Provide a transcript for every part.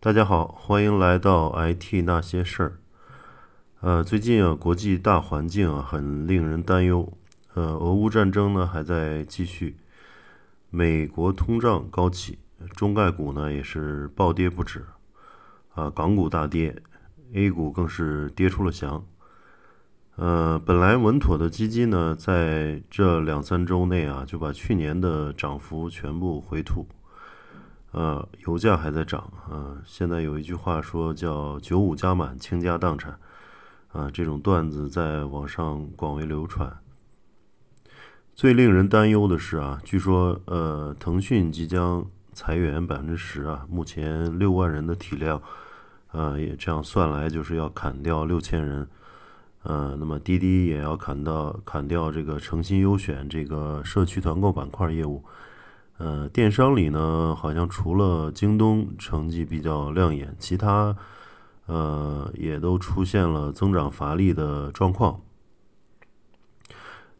大家好，欢迎来到 IT 那些事儿。呃，最近啊，国际大环境啊，很令人担忧。呃，俄乌战争呢还在继续，美国通胀高企，中概股呢也是暴跌不止。啊，港股大跌，A 股更是跌出了翔。呃，本来稳妥的基金呢，在这两三周内啊，就把去年的涨幅全部回吐。呃，油价还在涨啊，现在有一句话说叫“九五加满，倾家荡产”，啊，这种段子在网上广为流传。最令人担忧的是啊，据说呃，腾讯即将裁员百分之十啊，目前六万人的体量，呃，也这样算来就是要砍掉六千人。呃，那么滴滴也要砍到砍掉这个诚心优选这个社区团购板块业务。呃，电商里呢，好像除了京东成绩比较亮眼，其他呃也都出现了增长乏力的状况。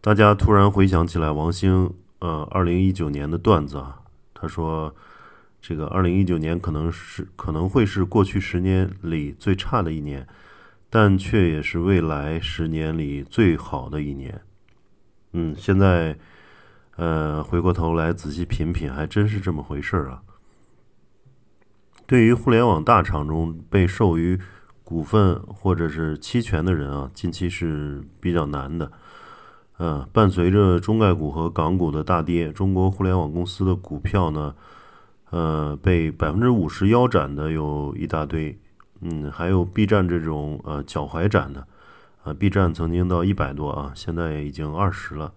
大家突然回想起来，王兴呃二零一九年的段子啊，他说这个二零一九年可能是可能会是过去十年里最差的一年。但却也是未来十年里最好的一年。嗯，现在，呃，回过头来仔细品品，还真是这么回事儿啊。对于互联网大厂中被授予股份或者是期权的人啊，近期是比较难的。呃，伴随着中概股和港股的大跌，中国互联网公司的股票呢，呃，被百分之五十腰斩的有一大堆。嗯，还有 B 站这种呃脚踝斩的，啊，B 站曾经到一百多啊，现在已经二十了，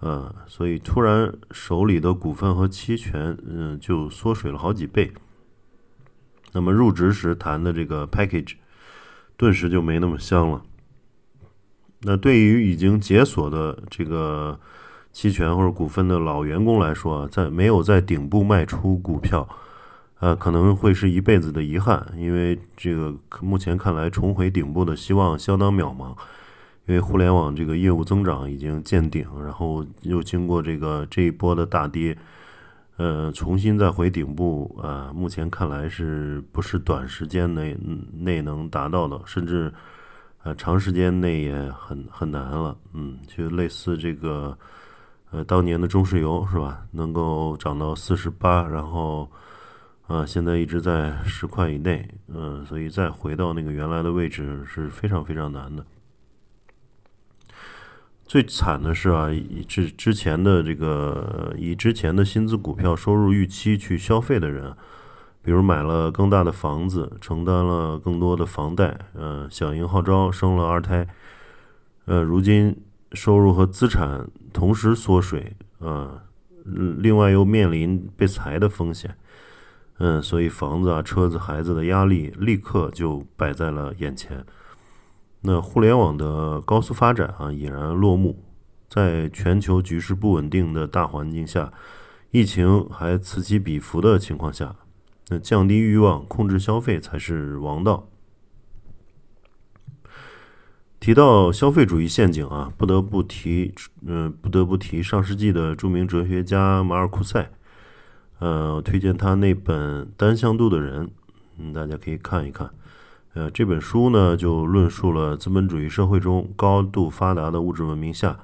呃，所以突然手里的股份和期权，嗯，就缩水了好几倍。那么入职时谈的这个 package，顿时就没那么香了。那对于已经解锁的这个期权或者股份的老员工来说，在没有在顶部卖出股票。呃，可能会是一辈子的遗憾，因为这个目前看来重回顶部的希望相当渺茫。因为互联网这个业务增长已经见顶，然后又经过这个这一波的大跌，呃，重新再回顶部，啊，目前看来是不是短时间内内能达到的，甚至呃长时间内也很很难了。嗯，就类似这个呃当年的中石油是吧？能够涨到四十八，然后。啊，现在一直在十块以内，嗯，所以再回到那个原来的位置是非常非常难的。最惨的是啊，以之之前的这个以之前的薪资股票收入预期去消费的人，比如买了更大的房子，承担了更多的房贷，嗯，响应号召生了二胎，呃，如今收入和资产同时缩水，嗯，另外又面临被裁的风险。嗯，所以房子啊、车子、孩子的压力立刻就摆在了眼前。那互联网的高速发展啊，已然落幕。在全球局势不稳定的大环境下，疫情还此起彼伏的情况下，那降低欲望、控制消费才是王道。提到消费主义陷阱啊，不得不提，嗯，不得不提上世纪的著名哲学家马尔库塞。呃，推荐他那本《单向度的人》，嗯，大家可以看一看。呃，这本书呢，就论述了资本主义社会中高度发达的物质文明下，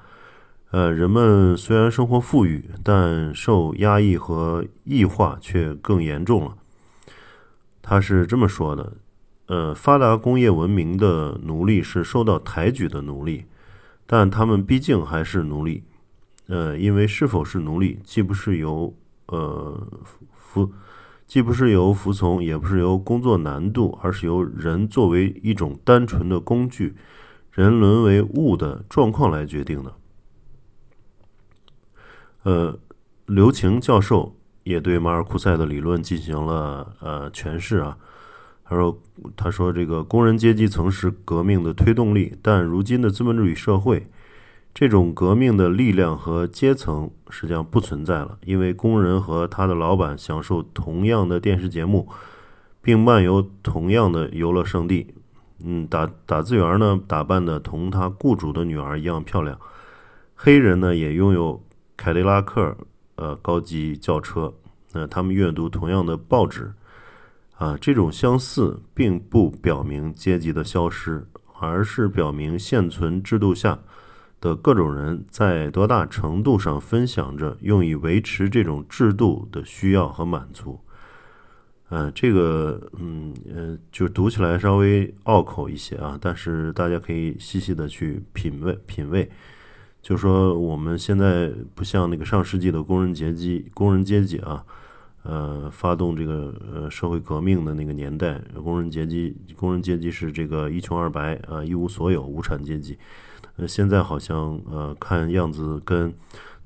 呃，人们虽然生活富裕，但受压抑和异化却更严重了。他是这么说的：，呃，发达工业文明的奴隶是受到抬举的奴隶，但他们毕竟还是奴隶。呃，因为是否是奴隶，既不是由呃，服既不是由服从，也不是由工作难度，而是由人作为一种单纯的工具，人沦为物的状况来决定的。呃，刘擎教授也对马尔库塞的理论进行了呃诠释啊。他说：“他说这个工人阶级曾是革命的推动力，但如今的资本主义社会。”这种革命的力量和阶层实际上不存在了，因为工人和他的老板享受同样的电视节目，并漫游同样的游乐胜地。嗯，打打字员呢，打扮的同他雇主的女儿一样漂亮。黑人呢，也拥有凯迪拉克呃高级轿车。那他们阅读同样的报纸，啊，这种相似并不表明阶级的消失，而是表明现存制度下的各种人在多大程度上分享着用以维持这种制度的需要和满足。嗯，这个，嗯，呃，就读起来稍微拗口一些啊，但是大家可以细细的去品味品味。就说我们现在不像那个上世纪的工人阶级，工人阶级啊，呃，发动这个呃社会革命的那个年代，工人阶级，工人阶级是这个一穷二白啊，一无所有，无产阶级。呃，现在好像呃，看样子跟。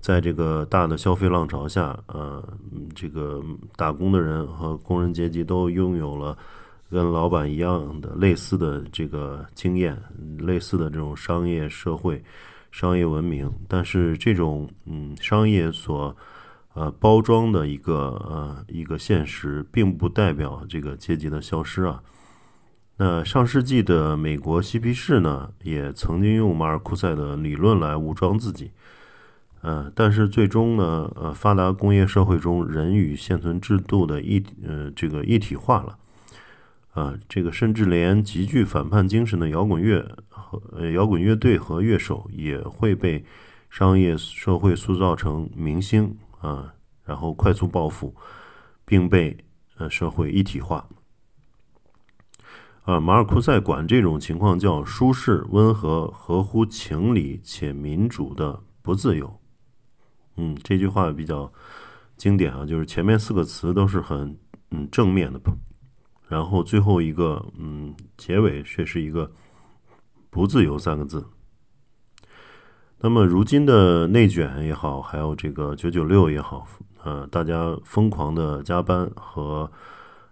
在这个大的消费浪潮下，呃，这个打工的人和工人阶级都拥有了跟老板一样的类似的这个经验，类似的这种商业社会、商业文明。但是这种嗯，商业所呃包装的一个呃一个现实，并不代表这个阶级的消失啊。那上世纪的美国嬉皮士呢，也曾经用马尔库塞的理论来武装自己。呃，但是最终呢，呃，发达工业社会中人与现存制度的一呃这个一体化了，啊，这个甚至连极具反叛精神的摇滚乐和呃摇滚乐队和乐手也会被商业社会塑造成明星啊，然后快速暴富，并被呃社会一体化。啊，马尔库塞管这种情况叫舒适、温和、合乎情理且民主的不自由。嗯，这句话比较经典啊，就是前面四个词都是很嗯正面的，然后最后一个嗯结尾却是一个不自由三个字。那么如今的内卷也好，还有这个九九六也好，呃，大家疯狂的加班和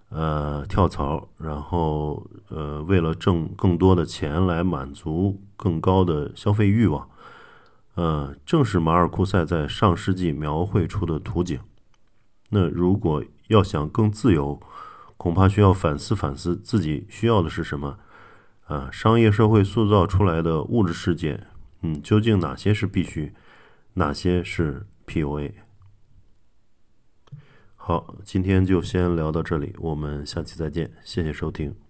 呃跳槽，然后呃为了挣更多的钱来满足更高的消费欲望。呃，正是马尔库塞在上世纪描绘出的图景。那如果要想更自由，恐怕需要反思反思自己需要的是什么。啊，商业社会塑造出来的物质世界，嗯，究竟哪些是必须，哪些是 PUA？好，今天就先聊到这里，我们下期再见，谢谢收听。